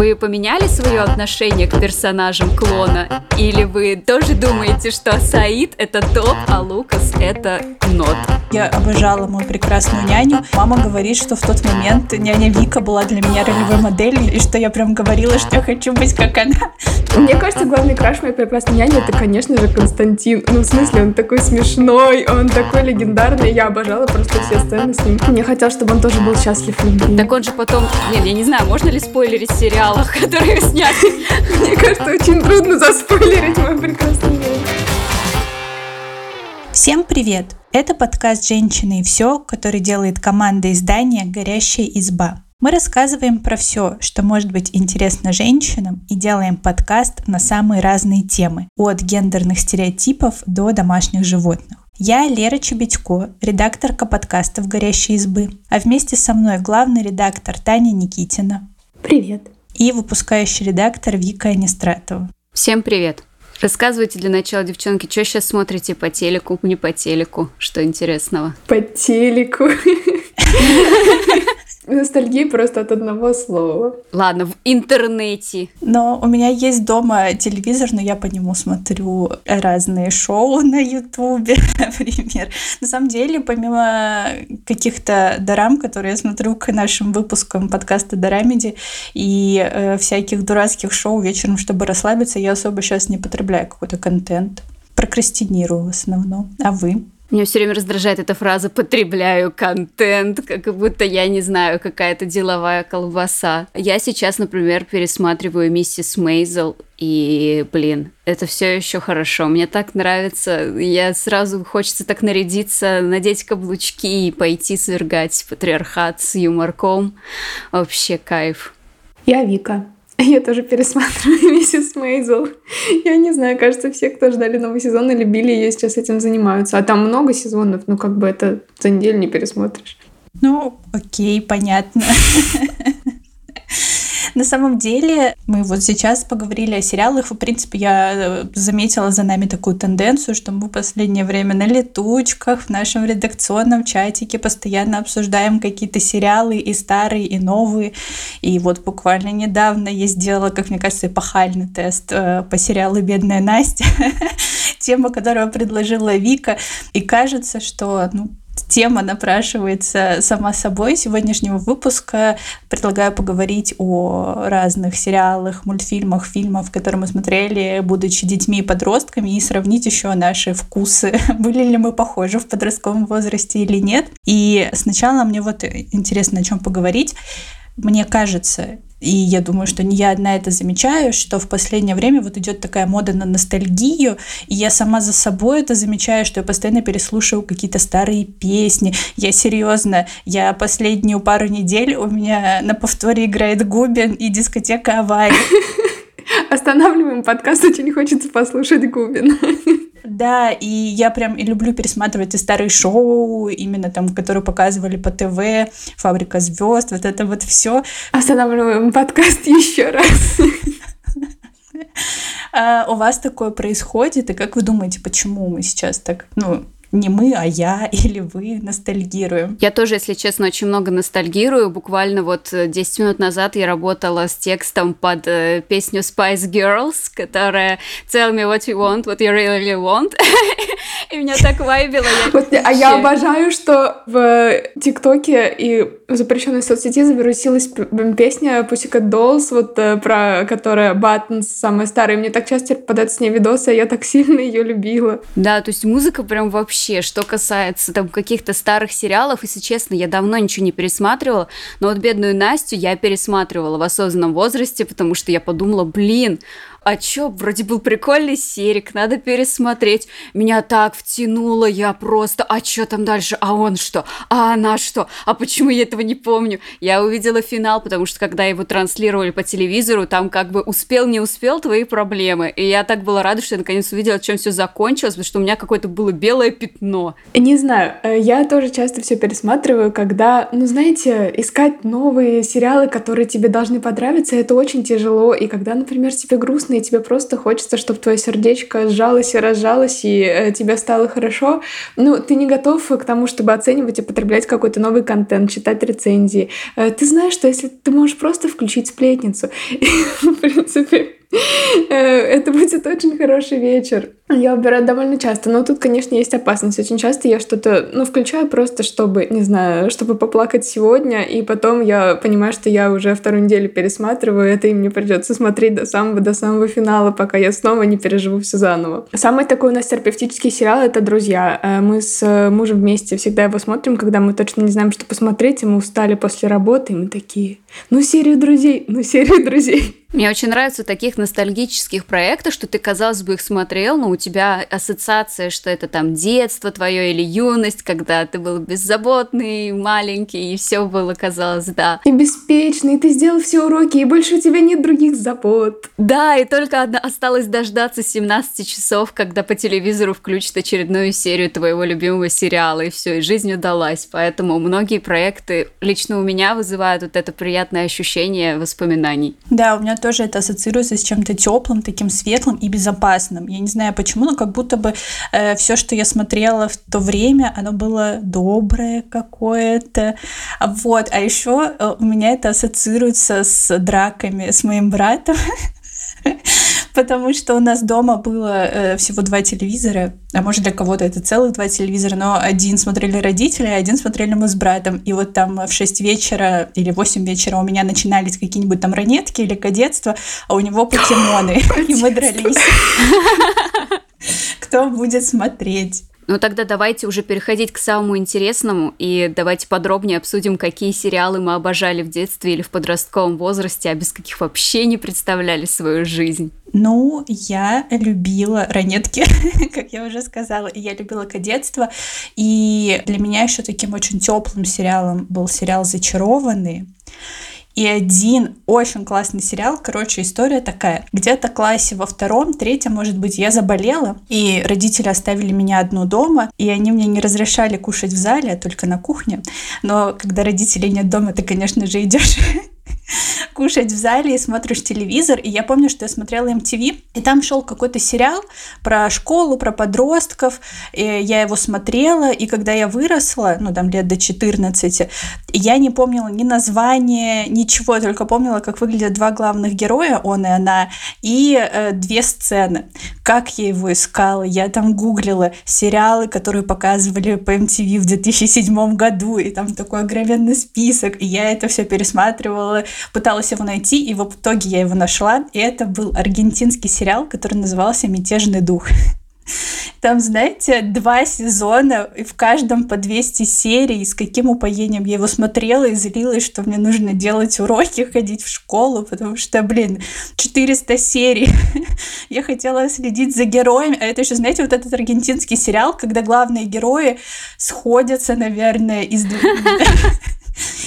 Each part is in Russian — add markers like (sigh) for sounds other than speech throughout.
Вы поменяли свое отношение к персонажам клона? Или вы тоже думаете, что Саид это топ, а Лукас это нот? Я обожала мою прекрасную няню. Мама говорит, что в тот момент няня Вика была для меня ролевой моделью, и что я прям говорила, что я хочу быть как она. Мне кажется, главный краш моей прекрасной няни это, конечно же, Константин. Ну, в смысле, он такой смешной, он такой легендарный. Я обожала просто все сцены с ним. Мне хотелось, чтобы он тоже был счастлив в любви. Так он же потом... Нет, я не знаю, можно ли спойлерить в сериалах, которые сняты? Мне кажется, очень трудно заспойлерить мою прекрасную няню. Всем привет! Это подкаст «Женщины и все», который делает команда издания «Горящая изба». Мы рассказываем про все, что может быть интересно женщинам, и делаем подкаст на самые разные темы, от гендерных стереотипов до домашних животных. Я Лера Чебедько, редакторка подкастов «Горящей избы», а вместе со мной главный редактор Таня Никитина. Привет. И выпускающий редактор Вика Анистратова. Всем привет. Рассказывайте для начала, девчонки, что сейчас смотрите по телеку, не по телеку, что интересного? По телеку. (laughs) Ностальгия просто от одного слова. Ладно, в интернете. Но у меня есть дома телевизор, но я по нему смотрю разные шоу на Ютубе, (laughs) например. На самом деле, помимо каких-то дорам, которые я смотрю к нашим выпускам подкаста Дорамеди и э, всяких дурацких шоу вечером, чтобы расслабиться, я особо сейчас не потребляю какой-то контент. Прокрастинирую в основном. А вы? Меня все время раздражает эта фраза «потребляю контент», как будто я не знаю, какая-то деловая колбаса. Я сейчас, например, пересматриваю «Миссис Мейзел», и, блин, это все еще хорошо. Мне так нравится. Я сразу хочется так нарядиться, надеть каблучки и пойти свергать патриархат с юморком. Вообще кайф. Я Вика. (laughs) Я тоже пересматриваю (laughs) миссис Мейзел. Я не знаю, кажется, все, кто ждали новый сезон и любили ее, сейчас этим занимаются. А там много сезонов, ну как бы это за неделю не пересмотришь. Ну, окей, понятно. (laughs) На самом деле, мы вот сейчас поговорили о сериалах. В принципе, я э, заметила за нами такую тенденцию, что мы в последнее время на летучках в нашем редакционном чатике постоянно обсуждаем какие-то сериалы и старые, и новые. И вот буквально недавно я сделала, как мне кажется, эпохальный тест э, по сериалу «Бедная Настя», (laughs) тема, которую предложила Вика. И кажется, что ну, тема напрашивается сама собой сегодняшнего выпуска. Предлагаю поговорить о разных сериалах, мультфильмах, фильмах, которые мы смотрели, будучи детьми и подростками, и сравнить еще наши вкусы. (laughs) Были ли мы похожи в подростковом возрасте или нет. И сначала мне вот интересно о чем поговорить. Мне кажется, и я думаю, что не я одна это замечаю, что в последнее время вот идет такая мода на ностальгию, и я сама за собой это замечаю, что я постоянно переслушиваю какие-то старые песни. Я серьезно, я последнюю пару недель у меня на повторе играет Губин и дискотека Авария. (laughs) Останавливаем подкаст, очень хочется послушать Губина. (laughs) Да, и я прям и люблю пересматривать и старые шоу, именно там, которые показывали по ТВ, «Фабрика звезд», вот это вот все. Останавливаем подкаст еще раз. (laughs) А у вас такое происходит, и как вы думаете, почему мы сейчас так, ну, не мы, а я (laughs) или вы ностальгируем. Я тоже, если честно, очень много ностальгирую. Буквально вот 10 минут назад я работала с текстом под э, песню Spice Girls, которая Tell me what you want, what you really want. (laughs) И меня так вайбило. А я обожаю, что в ТикТоке и в запрещенной соцсети завирусилась песня Pussycat Dolls, вот э, про которая Buttons, самая старая. Мне так часто попадают с ней видосы, а я так сильно ее любила. Да, то есть музыка прям вообще вообще, что касается там каких-то старых сериалов, если честно, я давно ничего не пересматривала, но вот «Бедную Настю» я пересматривала в осознанном возрасте, потому что я подумала, блин, а чё, вроде был прикольный серик, надо пересмотреть. Меня так втянуло, я просто, а чё там дальше, а он что, а она что, а почему я этого не помню? Я увидела финал, потому что когда его транслировали по телевизору, там как бы успел, не успел, твои проблемы. И я так была рада, что я наконец увидела, чем все закончилось, потому что у меня какое-то было белое пятно. Не знаю, э, я тоже часто все пересматриваю, когда, ну знаете, искать новые сериалы, которые тебе должны понравиться, это очень тяжело. И когда, например, тебе грустно, и тебе просто хочется, чтобы твое сердечко сжалось и разжалось, и э, тебе стало хорошо, ну, ты не готов к тому, чтобы оценивать и потреблять какой-то новый контент, читать рецензии. Э, ты знаешь, что если ты можешь просто включить сплетницу, (laughs) в принципе, (laughs) это будет очень хороший вечер. Я убираю довольно часто, но тут, конечно, есть опасность. Очень часто я что-то, ну, включаю просто, чтобы, не знаю, чтобы поплакать сегодня, и потом я понимаю, что я уже вторую неделю пересматриваю это, и мне придется смотреть до самого, до самого финала, пока я снова не переживу все заново. Самый такой у нас терапевтический сериал — это «Друзья». Э, мы с мужем вместе всегда его смотрим, когда мы точно не знаем, что посмотреть, и мы устали после работы, и мы такие, ну, серию друзей, ну, серию друзей. Мне очень нравится таких ностальгических проектах, что ты, казалось бы, их смотрел, но у тебя ассоциация, что это там детство твое или юность, когда ты был беззаботный, маленький, и все было, казалось, да. И беспечный, и ты сделал все уроки, и больше у тебя нет других забот. Да, и только одна осталось дождаться 17 часов, когда по телевизору включат очередную серию твоего любимого сериала, и все, и жизнь удалась. Поэтому многие проекты лично у меня вызывают вот это приятное ощущение воспоминаний. Да, у меня тоже это ассоциируется с чем-то теплым, таким светлым и безопасным. Я не знаю почему, но как будто бы э, все, что я смотрела в то время, оно было доброе какое-то. Вот. А еще э, у меня это ассоциируется с драками с моим братом. (laughs) потому что у нас дома было э, всего два телевизора, а может для кого-то это целых два телевизора, но один смотрели родители, а один смотрели мы с братом. И вот там в 6 вечера или 8 вечера у меня начинались какие-нибудь там ранетки или кадетство, а у него покемоны, (laughs) и мы дрались. (laughs) Кто будет смотреть? Ну тогда давайте уже переходить к самому интересному и давайте подробнее обсудим, какие сериалы мы обожали в детстве или в подростковом возрасте, а без каких вообще не представляли свою жизнь. Ну, я любила ранетки, (laughs) как я уже сказала, и я любила кадетство. И для меня еще таким очень теплым сериалом был сериал «Зачарованные». И один очень классный сериал. Короче, история такая. Где-то в классе во втором, третьем, может быть, я заболела, и родители оставили меня одну дома, и они мне не разрешали кушать в зале, а только на кухне. Но когда родителей нет дома, ты, конечно же, идешь (laughs) (laughs) кушать в зале и смотришь телевизор. И я помню, что я смотрела MTV, и там шел какой-то сериал про школу, про подростков. И я его смотрела, и когда я выросла, ну там лет до 14, я не помнила ни названия, ничего, только помнила, как выглядят два главных героя, он и она, и э, две сцены. Как я его искала? Я там гуглила сериалы, которые показывали по MTV в 2007 году, и там такой огроменный список, и я это все пересматривала, пыталась его найти, и в итоге я его нашла. И это был аргентинский сериал, который назывался «Мятежный дух». Там, знаете, два сезона, и в каждом по 200 серий, с каким упоением я его смотрела и злилась, что мне нужно делать уроки, ходить в школу, потому что, блин, 400 серий. (laughs) я хотела следить за героями, а это еще, знаете, вот этот аргентинский сериал, когда главные герои сходятся, наверное, из (laughs)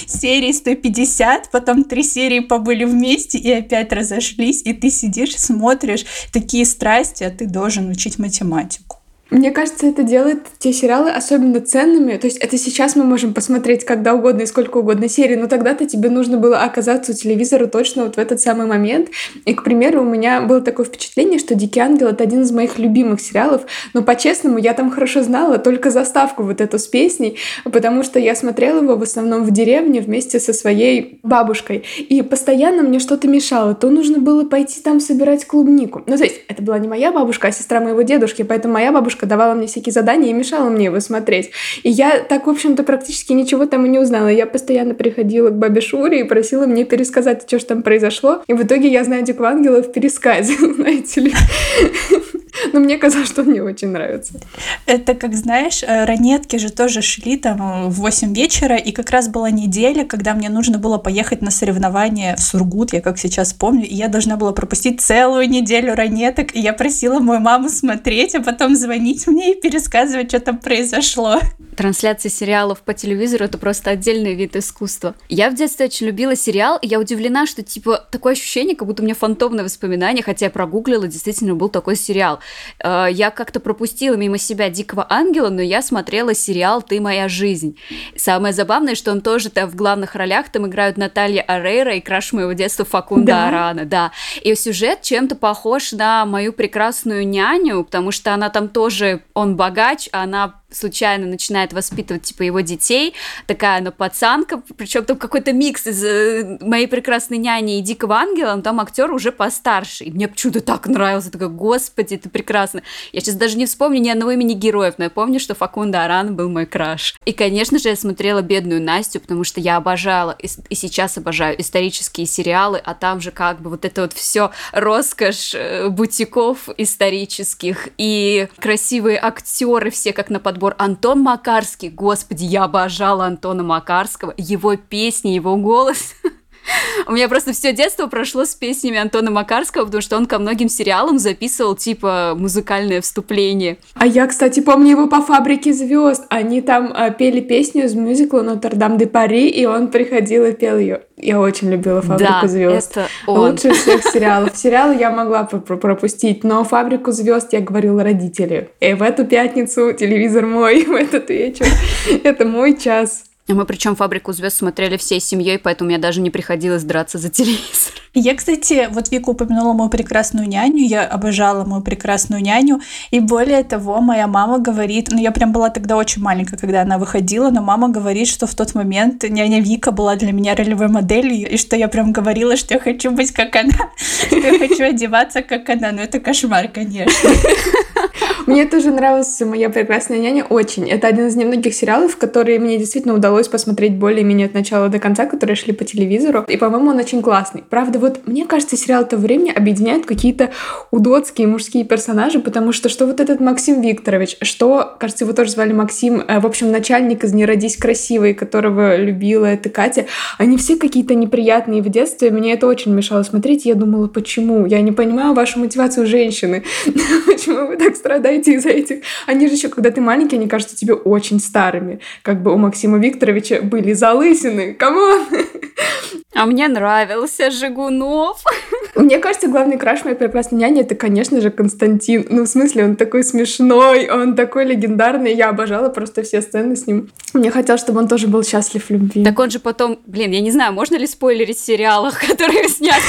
серии 150, потом три серии побыли вместе и опять разошлись, и ты сидишь, смотришь такие страсти, а ты должен учить математику. Мне кажется, это делает те сериалы особенно ценными. То есть это сейчас мы можем посмотреть когда угодно и сколько угодно серий, но тогда-то тебе нужно было оказаться у телевизора точно вот в этот самый момент. И, к примеру, у меня было такое впечатление, что «Дикий ангел» — это один из моих любимых сериалов, но, по-честному, я там хорошо знала только заставку вот эту с песней, потому что я смотрела его в основном в деревне вместе со своей бабушкой, и постоянно мне что-то мешало. То нужно было пойти там собирать клубнику. Ну, то есть это была не моя бабушка, а сестра моего дедушки, поэтому моя бабушка бабушка давала мне всякие задания и мешала мне его смотреть. И я так, в общем-то, практически ничего там и не узнала. Я постоянно приходила к бабе Шуре и просила мне пересказать, что же там произошло. И в итоге я знаю Дику Ангела в пересказе, (laughs) знаете ли. (laughs) Но мне казалось, что мне очень нравится. Это, как знаешь, э, ранетки же тоже шли там в 8 вечера, и как раз была неделя, когда мне нужно было поехать на соревнования в Сургут, я как сейчас помню, и я должна была пропустить целую неделю ранеток, и я просила мою маму смотреть, а потом звонить мне и пересказывать, что там произошло. Трансляция сериалов по телевизору — это просто отдельный вид искусства. Я в детстве очень любила сериал, и я удивлена, что, типа, такое ощущение, как будто у меня фантомное воспоминание, хотя я прогуглила, действительно был такой сериал. Э, я как-то пропустила мимо себя «Дикого ангела», но я смотрела сериал «Ты моя жизнь». Самое забавное, что он тоже там в главных ролях там играют Наталья Арейра и краш моего детства Факунда да. Арана, да. И сюжет чем-то похож на мою прекрасную няню, потому что она там тоже, он богач, а она случайно начинает воспитывать, типа, его детей, такая она пацанка, причем там какой-то микс из э, моей прекрасной няни и Дикого Ангела, но там актер уже постарше, и мне почему-то так нравился, такая, господи, это прекрасно. Я сейчас даже не вспомню ни одного имени героев, но я помню, что Факунда Аран был мой краш. И, конечно же, я смотрела «Бедную Настю», потому что я обожала, и, и сейчас обожаю исторические сериалы, а там же как бы вот это вот все роскошь э, бутиков исторических и красивые актеры все как на подбор подбор. Антон Макарский, господи, я обожала Антона Макарского, его песни, его голос. (laughs) У меня просто все детство прошло с песнями Антона Макарского, потому что он ко многим сериалам записывал типа музыкальное вступление. А я, кстати, помню его по «Фабрике звезд». Они там а, пели песню из мюзикла «Нотр-Дам де Пари», и он приходил и пел ее. Я очень любила «Фабрику да, звезд». это он. Лучше всех сериалов. Сериалы я могла пропустить, но «Фабрику звезд» я говорила родители. И в эту пятницу телевизор мой, (laughs) в этот вечер. Это мой час. Мы причем «Фабрику звезд» смотрели всей семьей, поэтому мне даже не приходилось драться за телевизор. Я, кстати, вот Вика упомянула мою прекрасную няню, я обожала мою прекрасную няню, и более того, моя мама говорит, ну я прям была тогда очень маленькая, когда она выходила, но мама говорит, что в тот момент няня Вика была для меня ролевой моделью, и что я прям говорила, что я хочу быть как она, что я хочу одеваться как она, но это кошмар, конечно. Мне тоже нравилась «Моя прекрасная няня» очень. Это один из немногих сериалов, которые мне действительно удалось посмотреть более-менее от начала до конца, которые шли по телевизору. И, по-моему, он очень классный. Правда, вот мне кажется, сериал того времени объединяет какие-то идиотские мужские персонажи, потому что что вот этот Максим Викторович, что, кажется, его тоже звали Максим, э, в общем, начальник из «Не родись красивой», которого любила эта Катя, они все какие-то неприятные в детстве, мне это очень мешало смотреть, я думала, почему? Я не понимаю вашу мотивацию женщины. (laughs) Почему вы так страдаете из-за этих? Они же еще, когда ты маленький, они кажутся тебе очень старыми. Как бы у Максима Викторовича были залысины. Come on! А мне нравился Жигунов. Мне кажется, главный краш моей прекрасной няни это, конечно же, Константин. Ну, в смысле, он такой смешной, он такой легендарный. Я обожала просто все сцены с ним. Мне хотелось, чтобы он тоже был счастлив в любви. Так он же потом, блин, я не знаю, можно ли спойлерить в сериалах, (laughs) которые сняли?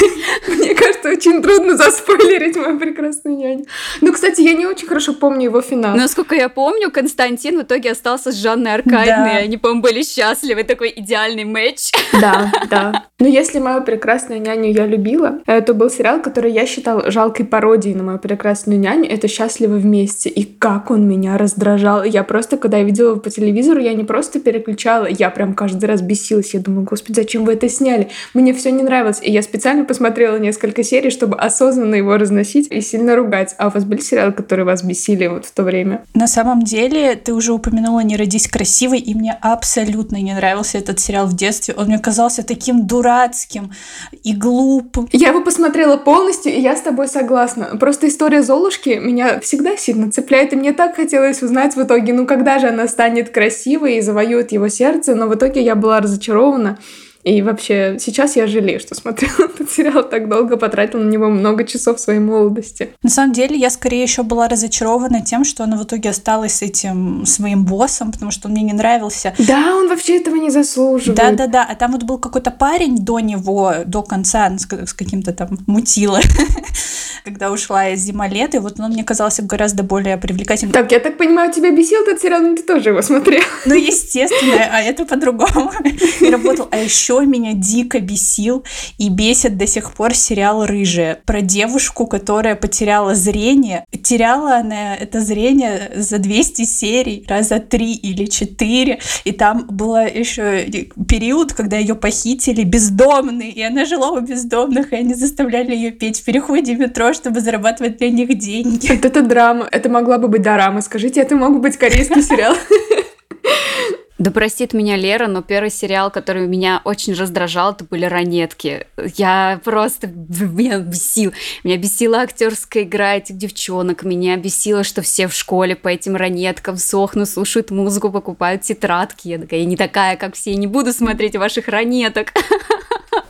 Мне кажется, очень трудно заспойлерить мою прекрасную няню. Ну, кстати, я не очень хорошо помню его финал. Насколько я помню, Константин в итоге остался с Жанной Аркадьевной. Да. Они, по-моему, были счастливы. Такой идеальный матч. Да, да. Но если мою прекрасную няню я любила, это был сериал, который я считала жалкой пародией на мою прекрасную няню. Это «Счастливы вместе». И как он меня раздражал. Я просто, когда я видела его по телевизору, я не просто переключала, я прям каждый раз бесилась. Я думаю, господи, зачем вы это сняли? Мне все не нравилось. И я специально посмотрела несколько серий, чтобы осознанно его разносить и сильно ругать. А у вас были сериалы, которые вас бесили вот в то время? На самом деле, ты уже упомянула «Не родись красивой», и мне абсолютно не нравился этот сериал в детстве. Он мне казался таким дурацким и глупым. Я его посмотрела полностью, и я с тобой согласна. Просто история Золушки меня всегда сильно цепляет, и мне так хотелось узнать в итоге, ну когда же она станет красивой и завоюет его сердце, но в итоге я была разочарована. И вообще, сейчас я жалею, что смотрела (laughs) этот сериал так долго, потратила на него много часов своей молодости. На самом деле, я скорее еще была разочарована тем, что она в итоге осталась с этим своим боссом, потому что он мне не нравился. Да, он вообще этого не заслуживает. Да-да-да, а там вот был какой-то парень до него, до конца, с, с каким-то там мутило, (laughs) когда ушла из зима-лето, и вот он мне казался гораздо более привлекательным. Так, я так понимаю, тебя бесил этот сериал, но ты тоже его смотрел. Ну, естественно, а это по-другому (laughs) работал. А еще еще меня дико бесил и бесит до сих пор сериал «Рыжая» про девушку, которая потеряла зрение. Теряла она это зрение за 200 серий, раза три или четыре. И там был еще период, когда ее похитили бездомные, и она жила у бездомных, и они заставляли ее петь в переходе метро, чтобы зарабатывать для них деньги. Вот это драма. Это могла бы быть дорама. Скажите, это мог быть корейский сериал. (laughs) Да простит меня Лера, но первый сериал, который меня очень раздражал, это были «Ранетки». Я просто... Меня бесил. Меня бесила актерская игра этих девчонок. Меня бесило, что все в школе по этим ранеткам сохнут, слушают музыку, покупают тетрадки. Я такая, я не такая, как все, не буду смотреть ваших ранеток. (laughs)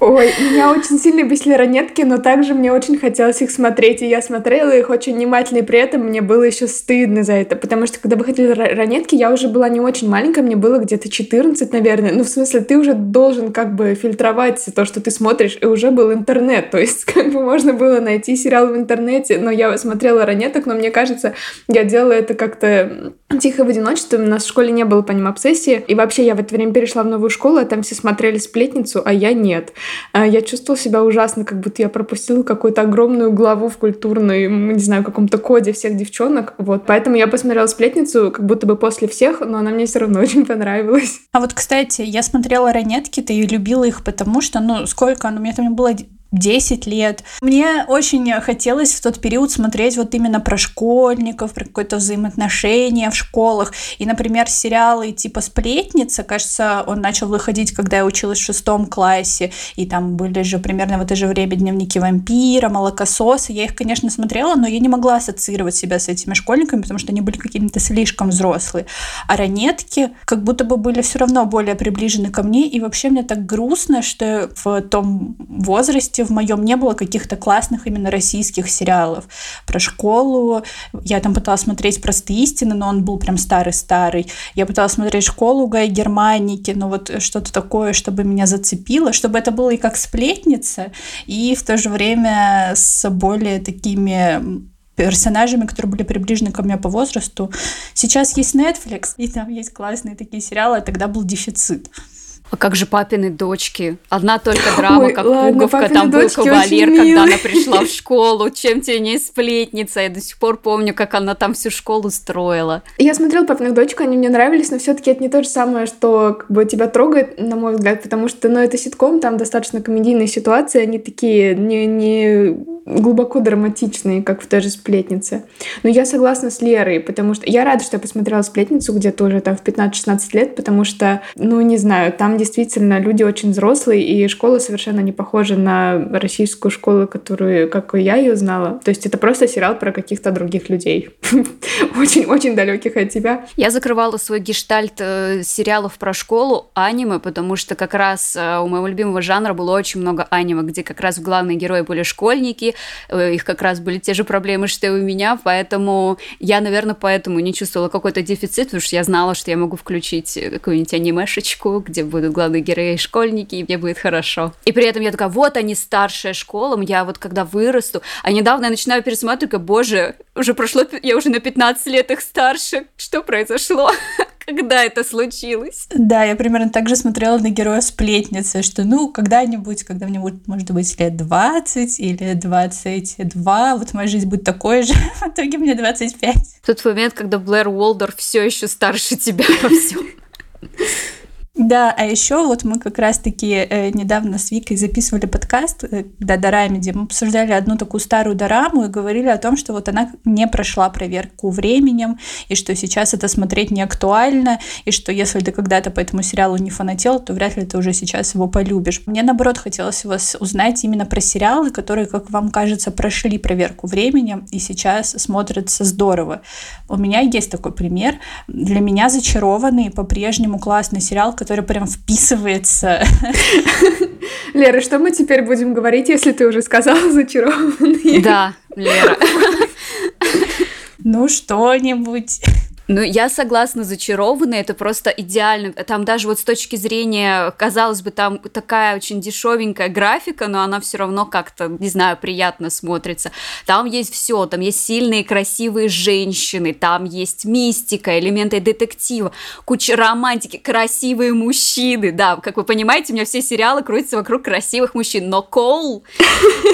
Ой, меня очень сильно бесили ранетки, но также мне очень хотелось их смотреть, и я смотрела их очень внимательно, и при этом мне было еще стыдно за это, потому что когда выходили ранетки, я уже была не очень маленькая, мне было где-то 14, наверное, ну, в смысле, ты уже должен как бы фильтровать то, что ты смотришь, и уже был интернет, то есть (laughs) как бы можно было найти сериал в интернете, но я смотрела ранеток, но мне кажется, я делала это как-то тихо в одиночестве, у нас в школе не было по ним обсессии, и вообще я в это время перешла в новую школу, а там все смотрели «Сплетницу», а я нет. А я чувствовала себя ужасно, как будто я пропустила какую-то огромную главу в культурной, не знаю, каком-то коде всех девчонок. Вот. Поэтому я посмотрела «Сплетницу» как будто бы после всех, но она мне все равно (laughs) очень понравилась. А вот, кстати, я смотрела «Ранетки», ты любила их, потому что, ну, сколько, ну, мне там было 10 лет. Мне очень хотелось в тот период смотреть вот именно про школьников, про какое-то взаимоотношение в школах. И, например, сериалы типа «Сплетница», кажется, он начал выходить, когда я училась в шестом классе, и там были же примерно в это же время «Дневники вампира», «Молокососы». Я их, конечно, смотрела, но я не могла ассоциировать себя с этими школьниками, потому что они были какими-то слишком взрослые. А «Ранетки» как будто бы были все равно более приближены ко мне, и вообще мне так грустно, что в том возрасте в моем не было каких-то классных именно российских сериалов про школу. Я там пыталась смотреть «Простые истины», но он был прям старый-старый. Я пыталась смотреть «Школу Гай Германики», но вот что-то такое, чтобы меня зацепило, чтобы это было и как сплетница, и в то же время с более такими персонажами, которые были приближены ко мне по возрасту. Сейчас есть Netflix, и там есть классные такие сериалы, а тогда был дефицит. А как же папины дочки? Одна только драма, Ой, как ладно, пуговка, там был кавалер, когда она пришла в школу, чем тебе не сплетница. Я до сих пор помню, как она там всю школу строила. Я смотрела папиных дочек, они мне нравились, но все-таки это не то же самое, что как бы тебя трогает, на мой взгляд, потому что, ну, это ситком, там достаточно комедийные ситуации, они такие не, не глубоко драматичные, как в той же «Сплетнице». Но я согласна с Лерой, потому что я рада, что я посмотрела «Сплетницу» где-то уже там в 15-16 лет, потому что, ну, не знаю, действительно люди очень взрослые, и школа совершенно не похожа на российскую школу, которую, как я ее знала. То есть это просто сериал про каких-то других людей. (laughs) Очень-очень далеких от тебя. Я закрывала свой гештальт э, сериалов про школу аниме, потому что как раз э, у моего любимого жанра было очень много аниме, где как раз главные герои были школьники, э, их как раз были те же проблемы, что и у меня, поэтому я, наверное, поэтому не чувствовала какой-то дефицит, потому что я знала, что я могу включить какую-нибудь анимешечку, где будут главные герои школьники, и мне будет хорошо. И при этом я такая, вот они, старшая школа, я вот когда вырасту, а недавно я начинаю пересматривать, боже, уже прошло, я уже на 15 лет их старше, что произошло? (laughs) когда это случилось. Да, я примерно так же смотрела на героя сплетницы, что ну когда-нибудь, когда мне будет, может быть, лет 20 или 22, вот моя жизнь будет такой же, (laughs) в итоге мне 25. В тот момент, когда Блэр Уолдор все еще старше тебя во всем. (laughs) Да, а еще вот мы как раз-таки э, недавно с Викой записывали подкаст, э, да, Дораме, где мы обсуждали одну такую старую дораму и говорили о том, что вот она не прошла проверку временем, и что сейчас это смотреть не актуально, и что если ты когда-то по этому сериалу не фанател, то вряд ли ты уже сейчас его полюбишь. Мне, наоборот, хотелось вас узнать именно про сериалы, которые, как вам кажется, прошли проверку временем и сейчас смотрятся здорово. У меня есть такой пример. Для меня «Зачарованный» по-прежнему классный сериал, который прям вписывается. Лера, что мы теперь будем говорить, если ты уже сказала зачарованный? Да, Лера. Ну, что-нибудь. Ну, я согласна, зачарованный, это просто идеально. Там даже вот с точки зрения, казалось бы, там такая очень дешевенькая графика, но она все равно как-то, не знаю, приятно смотрится. Там есть все, там есть сильные, красивые женщины, там есть мистика, элементы детектива, куча романтики, красивые мужчины. Да, как вы понимаете, у меня все сериалы крутятся вокруг красивых мужчин, но Коул,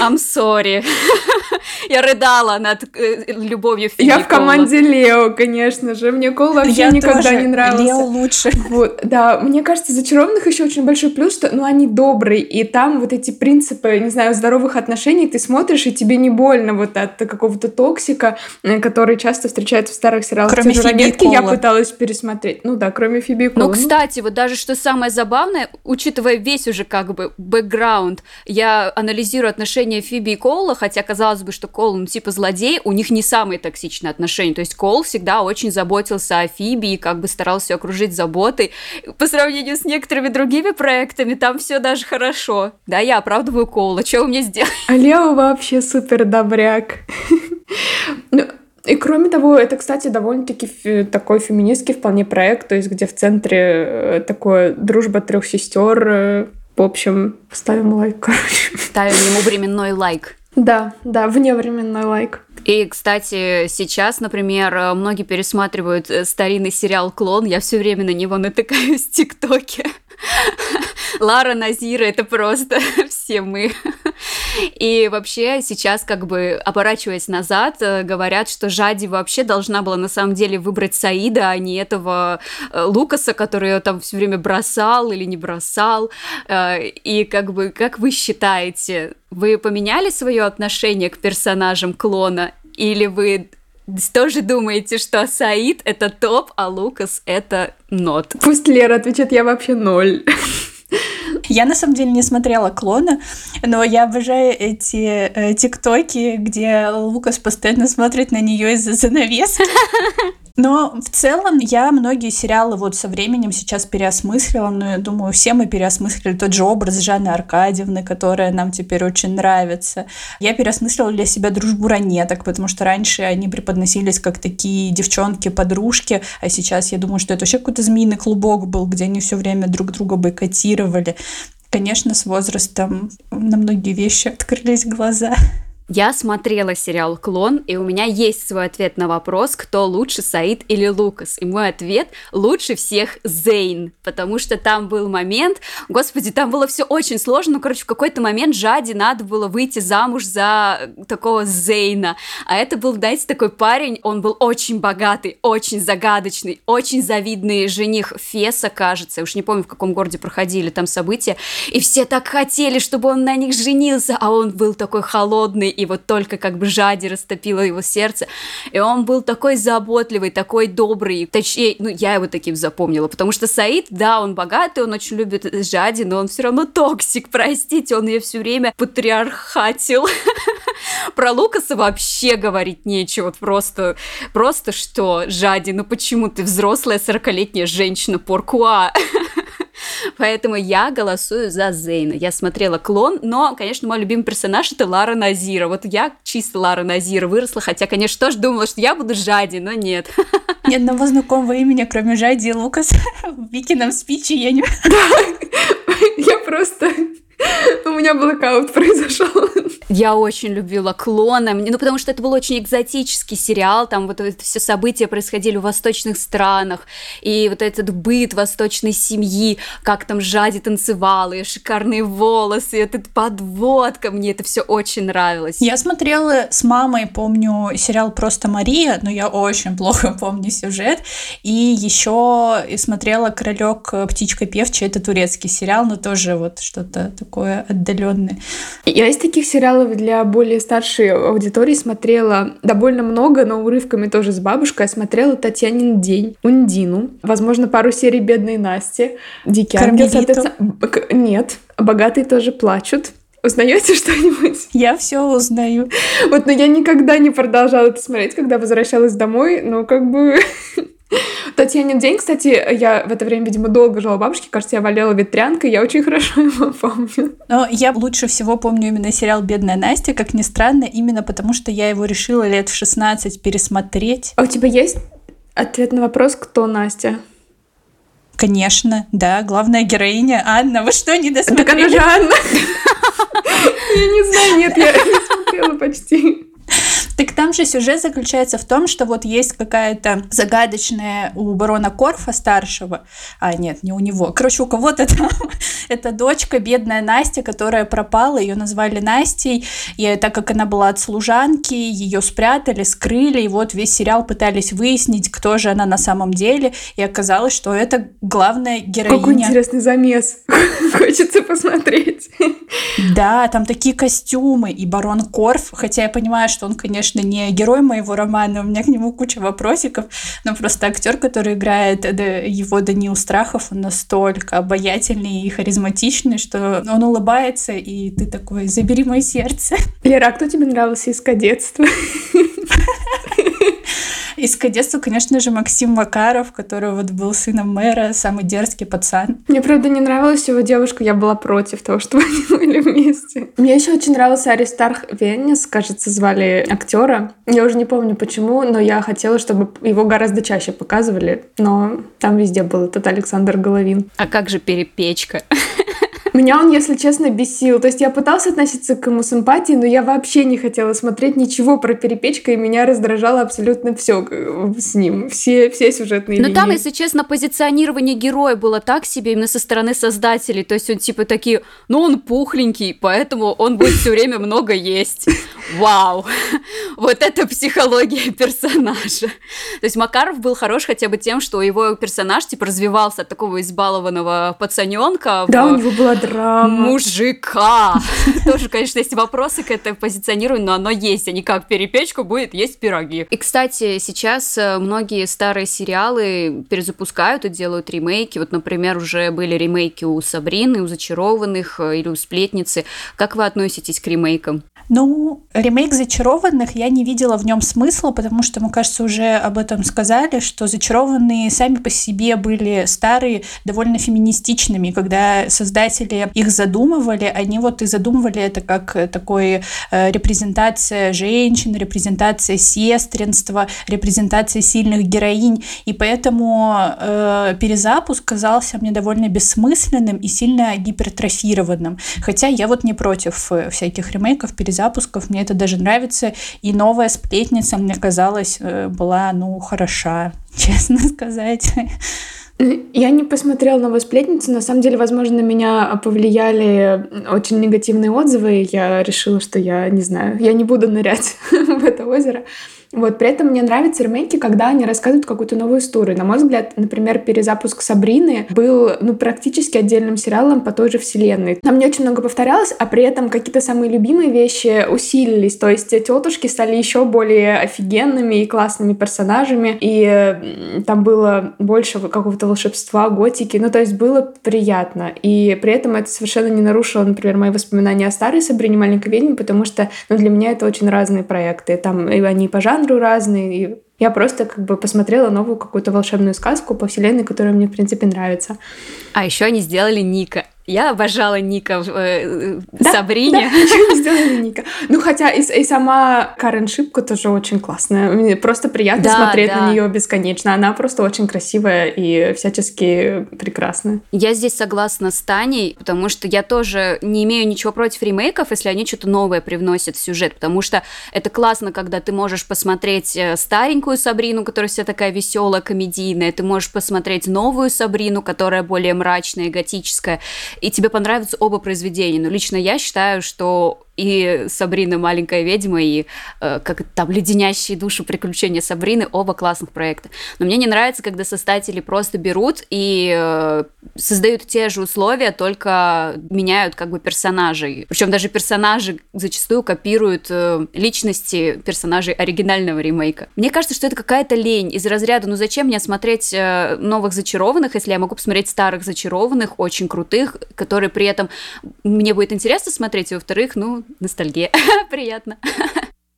I'm sorry. (laughs) Я рыдала над э, любовью Я в команде Лео, конечно же же. Мне Кол вообще я никогда тоже. не нравился. Лео лучше. Вот, да, мне кажется, зачарованных еще очень большой плюс, что, ну, они добрые, и там вот эти принципы, не знаю, здоровых отношений ты смотришь, и тебе не больно вот от какого-то токсика, э, который часто встречается в старых сериалах. Кроме Фиби я пыталась пересмотреть. Ну да, кроме Фиби Кола. Ну, кстати, вот даже что самое забавное, учитывая весь уже как бы бэкграунд, я анализирую отношения Фиби и Кола, хотя казалось бы, что Кол, ну, типа злодей, у них не самые токсичные отношения. То есть Кол всегда очень заботится заботился о Фиби и как бы старался окружить заботой. По сравнению с некоторыми другими проектами, там все даже хорошо. Да, я оправдываю Коула, что вы мне сделали? А Лео вообще супер добряк. Ну, и кроме того, это, кстати, довольно-таки фи- такой феминистский вполне проект, то есть где в центре э, такое дружба трех сестер. э, В общем, ставим лайк, короче. Ставим ему временной лайк. Да, да, вневременной лайк. И, кстати, сейчас, например, э, многие пересматривают э, старинный сериал «Клон». Я все время на него натыкаюсь в ТикТоке. (laughs) Лара Назира — это просто (laughs) все мы. И вообще сейчас, как бы оборачиваясь назад, э, говорят, что Жади вообще должна была на самом деле выбрать Саида, а не этого э, Лукаса, который ее там все время бросал или не бросал. Э, И как бы, как вы считаете, вы поменяли свое отношение к персонажам клона? Или вы тоже думаете, что Саид это топ, а Лукас это нот? Пусть Лера отвечает, я вообще ноль. Я на самом деле не смотрела клона, но я обожаю эти э, тиктоки, где Лукас постоянно смотрит на нее из-за занавески. Но в целом я многие сериалы вот со временем сейчас переосмыслила, но я думаю, все мы переосмыслили тот же образ Жанны Аркадьевны, которая нам теперь очень нравится. Я переосмыслила для себя дружбу ранеток, потому что раньше они преподносились как такие девчонки-подружки, а сейчас я думаю, что это вообще какой-то змеиный клубок был, где они все время друг друга бойкотировали. Конечно, с возрастом на многие вещи открылись глаза. Я смотрела сериал «Клон», и у меня есть свой ответ на вопрос, кто лучше, Саид или Лукас. И мой ответ – лучше всех Зейн, потому что там был момент, господи, там было все очень сложно, ну, короче, в какой-то момент Жади надо было выйти замуж за такого Зейна, а это был, знаете, такой парень, он был очень богатый, очень загадочный, очень завидный жених Феса, кажется, я уж не помню, в каком городе проходили там события, и все так хотели, чтобы он на них женился, а он был такой холодный, и вот только как бы Жади растопила его сердце, и он был такой заботливый, такой добрый, точнее, ну, я его таким запомнила, потому что Саид, да, он богатый, он очень любит Жади, но он все равно токсик, (laughs) простите, он ее все время патриархатил. (laughs) Про Лукаса вообще говорить нечего, просто, просто что, Жади, ну почему ты взрослая 40-летняя женщина, pourquoi? (laughs) (laughs) Поэтому я голосую за Зейна. Я смотрела «Клон», но, конечно, мой любимый персонаж — это Лара Назира. Вот я чисто Лара Назира выросла, хотя, конечно, тоже думала, что я буду Жади, но нет. (laughs) Ни одного знакомого имени, кроме Жади и Лукаса, (laughs) в Викином спиче я не... Я просто... (laughs) У меня блокаут произошел. Я очень любила клона, ну потому что это был очень экзотический сериал, там вот это все события происходили в восточных странах, и вот этот быт восточной семьи, как там Жади танцевала, и шикарные волосы, и этот подводка, мне это все очень нравилось. Я смотрела с мамой, помню, сериал «Просто Мария», но я очень плохо (laughs) помню сюжет, и еще смотрела «Королек птичка певчая», это турецкий сериал, но тоже вот что-то такое отдаленное. Я из таких сериалов для более старшей аудитории смотрела довольно много, но урывками тоже с бабушкой. Я смотрела «Татьянин день», «Ундину», возможно, пару серий «Бедной Насти», «Дикий ангел», соответственно. Нет, «Богатые тоже плачут». Узнаете (laughs) что-нибудь? Я все узнаю. Вот, но я никогда не продолжала это смотреть, когда возвращалась домой, но как бы... (laughs) (laughs) Татьянин день, кстати, я в это время, видимо, долго жила у бабушки, кажется, я болела ветрянкой, я очень (laughs) хорошо его помню. Но я лучше всего помню именно сериал «Бедная Настя», как ни странно, именно потому что я его решила лет в 16 пересмотреть. А у тебя есть ответ на вопрос, кто Настя? Конечно, да, главная героиня Анна. Вы что, не Так она досмотрели? же Анна. (laughs) Я не знаю, нет, я не смотрела почти. Так там же сюжет заключается в том, что вот есть какая-то загадочная у барона Корфа старшего, а нет, не у него, короче, у кого-то там, (laughs) это дочка, бедная Настя, которая пропала, ее назвали Настей, и так как она была от служанки, ее спрятали, скрыли, и вот весь сериал пытались выяснить, кто же она на самом деле, и оказалось, что это главная героиня. Какой интересный замес. (laughs) Хочется посмотреть. Да, там такие костюмы, и барон Корф, хотя я понимаю, что он, конечно, не герой моего романа, у меня к нему куча вопросиков, но просто актер, который играет его Даниил Страхов, он настолько обаятельный и харизматичный, что он улыбается, и ты такой, забери мое сердце. Лера, а кто тебе нравился из кадетства? (laughs) (laughs) Из кадетства, конечно же, Максим Макаров, который вот был сыном мэра, самый дерзкий пацан. Мне, правда, не нравилась его девушка, я была против того, чтобы (laughs) они были вместе. Мне еще очень нравился Аристарх Веннис, кажется, звали актера. Я уже не помню почему, но я хотела, чтобы его гораздо чаще показывали, но там везде был этот Александр Головин. А как же перепечка? (laughs) Меня он, если честно, бесил. То есть я пытался относиться к ему с эмпатией, но я вообще не хотела смотреть ничего про перепечка, и меня раздражало абсолютно все с ним. Все, все сюжетные Но линии. там, если честно, позиционирование героя было так себе именно со стороны создателей. То есть он типа такие, ну он пухленький, поэтому он будет все время много есть. Вау! Вот это психология персонажа. То есть Макаров был хорош хотя бы тем, что его персонаж типа развивался от такого избалованного пацаненка. Да, у него была драма. Мужика! (laughs) Тоже, конечно, есть вопросы к этому позиционированию, но оно есть, а не как перепечку будет есть пироги. И, кстати, сейчас э, многие старые сериалы перезапускают и делают ремейки. Вот, например, уже были ремейки у Сабрины, у Зачарованных э, или у Сплетницы. Как вы относитесь к ремейкам? Ну, ремейк «Зачарованных» я не видела в нем смысла, потому что, мы, кажется, уже об этом сказали, что «Зачарованные» сами по себе были старые, довольно феминистичными. Когда создатели их задумывали, они вот и задумывали это как такой э, репрезентация женщин, репрезентация сестринства, репрезентация сильных героинь. И поэтому э, перезапуск казался мне довольно бессмысленным и сильно гипертрофированным. Хотя я вот не против э, всяких ремейков, перезапусков запусков. Мне это даже нравится. И новая сплетница, мне казалось, э, была, ну, хороша, (laughs) честно сказать. Я не посмотрела «Новую сплетницу». На самом деле, возможно, на меня повлияли очень негативные отзывы. Я решила, что я, не знаю, я не буду нырять (laughs) в это озеро. Вот, при этом мне нравятся ремейки, когда они рассказывают какую-то новую историю. На мой взгляд, например, перезапуск Сабрины был, ну, практически отдельным сериалом по той же вселенной. Там не очень много повторялось, а при этом какие-то самые любимые вещи усилились. То есть тетушки стали еще более офигенными и классными персонажами, и там было больше какого-то волшебства, готики. Ну, то есть было приятно. И при этом это совершенно не нарушило, например, мои воспоминания о старой Сабрине маленькой ведьме, потому что, ну, для меня это очень разные проекты. Там и они по жанру разные. И я просто как бы посмотрела новую какую-то волшебную сказку по вселенной, которая мне, в принципе, нравится. А еще они сделали Ника. Я обожала Ника в э, да, Сабрине. Да, сделали Ника. Ну, хотя и, и сама Карен Шипко тоже очень классная. Мне просто приятно да, смотреть да. на нее бесконечно. Она просто очень красивая и всячески прекрасная. Я здесь согласна с Таней, потому что я тоже не имею ничего против ремейков, если они что-то новое привносят в сюжет, потому что это классно, когда ты можешь посмотреть э, старенькую Сабрину, которая вся такая веселая, комедийная, ты можешь посмотреть новую Сабрину, которая более мрачная, готическая, и тебе понравятся оба произведения. Но лично я считаю, что и Сабрина маленькая ведьма, и э, как там леденящие душу приключения Сабрины, оба классных проекта. Но мне не нравится, когда создатели просто берут и э, создают те же условия, только меняют как бы персонажей. Причем даже персонажи зачастую копируют э, личности персонажей оригинального ремейка. Мне кажется, что это какая-то лень из разряда, ну зачем мне смотреть э, новых зачарованных, если я могу посмотреть старых зачарованных, очень крутых, которые при этом мне будет интересно смотреть, и во-вторых, ну, ностальгия. (laughs) Приятно.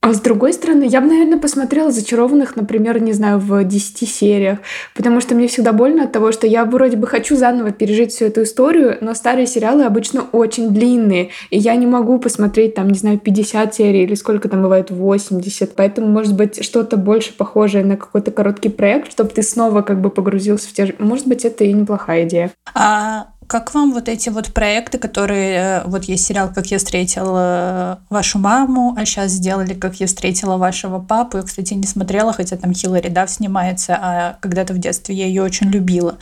А с другой стороны, я бы, наверное, посмотрела «Зачарованных», например, не знаю, в 10 сериях, потому что мне всегда больно от того, что я вроде бы хочу заново пережить всю эту историю, но старые сериалы обычно очень длинные, и я не могу посмотреть там, не знаю, 50 серий или сколько там бывает, 80, поэтому, может быть, что-то больше похожее на какой-то короткий проект, чтобы ты снова как бы погрузился в те же... Может быть, это и неплохая идея. А как вам вот эти вот проекты, которые... Э, вот есть сериал «Как я встретила вашу маму», а сейчас сделали «Как я встретила вашего папу». Я, кстати, не смотрела, хотя там Хиллари Дафф снимается, а когда-то в детстве я ее очень любила.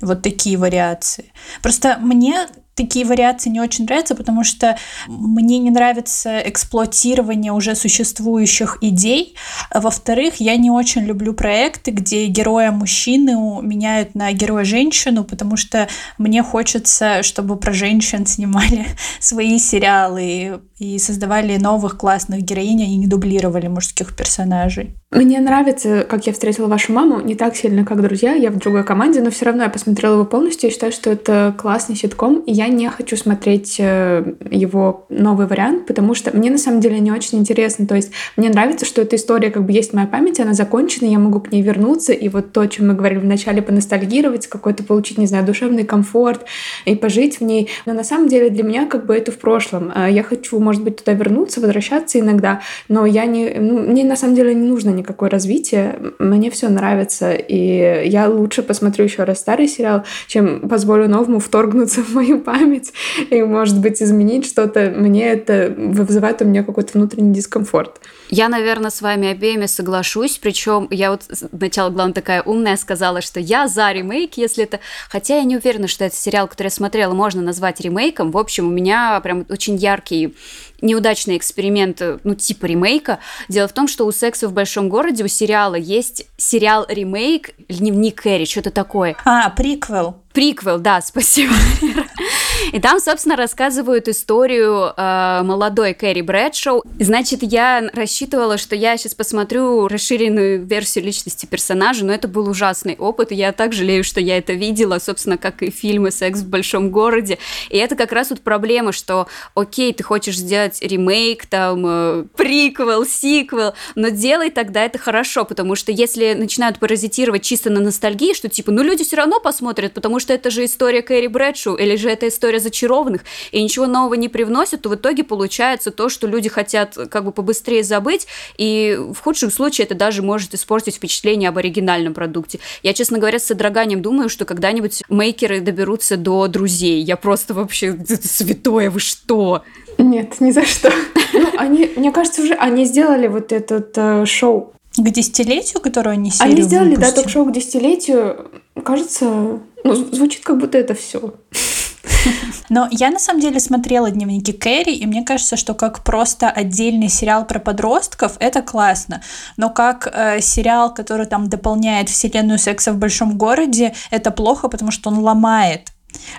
Вот такие вариации. Просто мне такие вариации не очень нравятся, потому что мне не нравится эксплуатирование уже существующих идей. А во-вторых, я не очень люблю проекты, где героя мужчины меняют на героя женщину, потому что мне хочется, чтобы про женщин снимали (laughs) свои сериалы и создавали новых классных героинь, и не дублировали мужских персонажей. Мне нравится, как я встретила вашу маму, не так сильно, как друзья, я в другой команде, но все равно я посмотрела его полностью и считаю, что это классный ситком, и я не хочу смотреть э, его новый вариант, потому что мне на самом деле не очень интересно, то есть мне нравится, что эта история как бы есть в моей памяти, она закончена, я могу к ней вернуться, и вот то, о чем мы говорили вначале, поностальгировать, какой-то получить, не знаю, душевный комфорт и пожить в ней, но на самом деле для меня как бы это в прошлом. Э, я хочу, может быть, туда вернуться, возвращаться иногда, но я не, ну, мне на самом деле не нужно никакое развитие. Мне все нравится, и я лучше посмотрю еще раз старый сериал, чем позволю новому вторгнуться (laughs) в мою память и, может быть, изменить что-то. Мне это вызывает у меня какой-то внутренний дискомфорт. Я, наверное, с вами обеими соглашусь, причем я вот сначала, главное, такая умная сказала, что я за ремейк, если это... Хотя я не уверена, что этот сериал, который я смотрела, можно назвать ремейком. В общем, у меня прям очень яркий неудачный эксперимент, ну, типа ремейка. Дело в том, что у «Секса в большом городе» у сериала есть сериал-ремейк «Дневник Кэрри», что-то такое. А, приквел. Приквел, да, спасибо. (laughs) И там, собственно, рассказывают историю э, молодой Кэрри Брэдшоу. Значит, я рассчитывала, что я сейчас посмотрю расширенную версию личности персонажа, но это был ужасный опыт, и я так жалею, что я это видела, собственно, как и фильмы «Секс в большом городе». И это как раз вот проблема, что, окей, ты хочешь сделать ремейк, там, э, приквел, сиквел, но делай тогда это хорошо, потому что если начинают паразитировать чисто на ностальгии, что типа, ну люди все равно посмотрят, потому что это же история Кэрри Брэдшоу, или же это история зачарованных, и ничего нового не привносят, то в итоге получается то, что люди хотят как бы побыстрее забыть, и в худшем случае это даже может испортить впечатление об оригинальном продукте. Я, честно говоря, с содроганием думаю, что когда-нибудь мейкеры доберутся до друзей. Я просто вообще... Святое, вы что? Нет, ни за что. Ну, они, мне кажется, уже они сделали вот этот э, шоу. К десятилетию, которое они серию Они сделали, выпустили? да, ток-шоу к десятилетию. Кажется, ну, звучит как будто это все. (laughs) Но я на самом деле смотрела дневники Кэрри, и мне кажется, что как просто отдельный сериал про подростков, это классно. Но как э, сериал, который там дополняет вселенную секса в большом городе, это плохо, потому что он ломает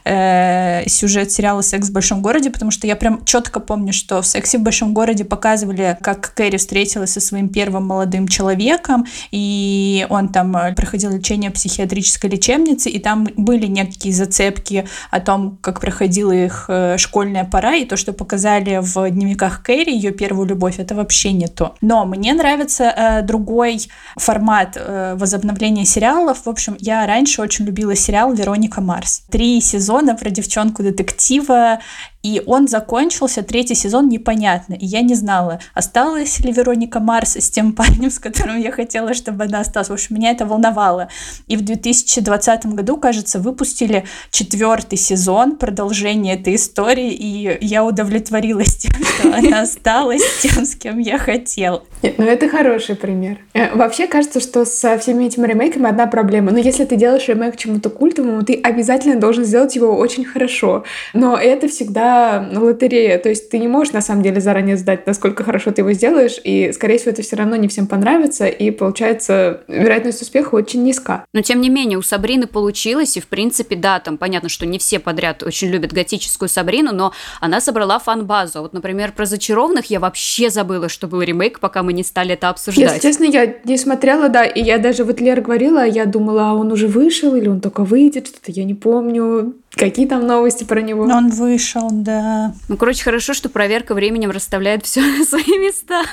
э, сюжет сериала «Секс в большом городе», потому что я прям четко помню, что в «Сексе в большом городе» показывали, как Кэрри встретилась со своим первым молодым человеком, и он там э, проходил лечение в психиатрической лечебнице, и там были некие зацепки о том, как проходила их э, школьная пора, и то, что показали в дневниках Кэрри, ее первую любовь, это вообще не то. Но мне нравится э, другой формат э, возобновления сериалов. В общем, я раньше очень любила сериал «Вероника Марс». Три сезона про девчонку-детектива, и он закончился, третий сезон непонятно, и я не знала, осталась ли Вероника Марс с тем парнем, (laughs) с которым я хотела, чтобы она осталась. В общем, меня это волновало. И в 2020 году, кажется, выпустили четвертый сезон, продолжение этой истории, и я удовлетворилась (laughs) тем, что она (laughs) осталась тем, с кем я хотел. ну это хороший пример. Э, вообще кажется, что со всеми этими ремейками одна проблема. Но если ты делаешь ремейк чему-то культовому, ты обязательно должен сделать его очень хорошо. Но это всегда лотерея. То есть ты не можешь на самом деле заранее знать, насколько хорошо ты его сделаешь, и, скорее всего, это все равно не всем понравится, и получается вероятность успеха очень низка. Но тем не менее, у Сабрины получилось, и в принципе, да, там понятно, что не все подряд очень любят готическую Сабрину, но она собрала фан-базу. Вот, например, про зачарованных я вообще забыла, что был ремейк, пока мы не стали это обсуждать. Если честно, я не смотрела, да, и я даже вот Лера говорила, я думала, а он уже вышел, или он только выйдет, что-то я не помню. Какие там новости про него? Он вышел, да. Ну, короче, хорошо, что проверка временем расставляет все на свои места.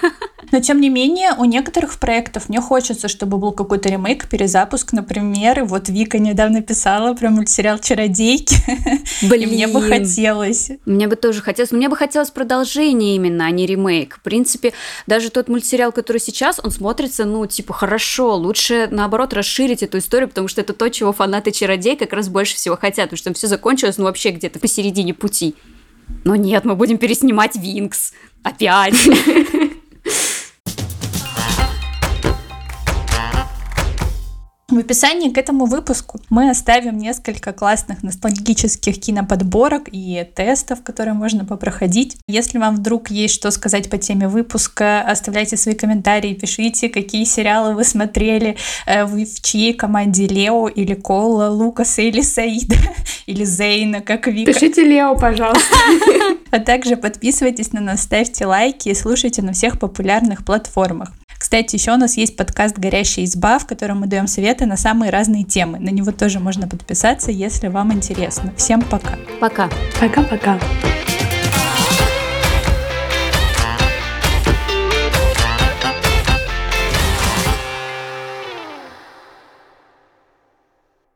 Но, тем не менее, у некоторых проектов мне хочется, чтобы был какой-то ремейк, перезапуск, например. вот Вика недавно писала про мультсериал «Чародейки». Блин. И мне бы хотелось. Мне бы тоже хотелось. Мне бы хотелось продолжение именно, а не ремейк. В принципе, даже тот мультсериал, который сейчас, он смотрится, ну, типа, хорошо. Лучше, наоборот, расширить эту историю, потому что это то, чего фанаты «Чародей» как раз больше всего хотят, потому что там все закончилось, ну, вообще где-то посередине пути. Но нет, мы будем переснимать Винкс. Опять. (laughs) В описании к этому выпуску мы оставим несколько классных ностальгических киноподборок и тестов, которые можно попроходить. Если вам вдруг есть что сказать по теме выпуска, оставляйте свои комментарии, пишите, какие сериалы вы смотрели, э, вы в чьей команде Лео или Кола, Лукаса или Саида, (laughs) или Зейна, как Вика. Пишите Лео, пожалуйста. (laughs) А также подписывайтесь на нас, ставьте лайки и слушайте на всех популярных платформах. Кстати, еще у нас есть подкаст «Горящая изба», в котором мы даем советы на самые разные темы. На него тоже можно подписаться, если вам интересно. Всем пока. Пока. Пока-пока.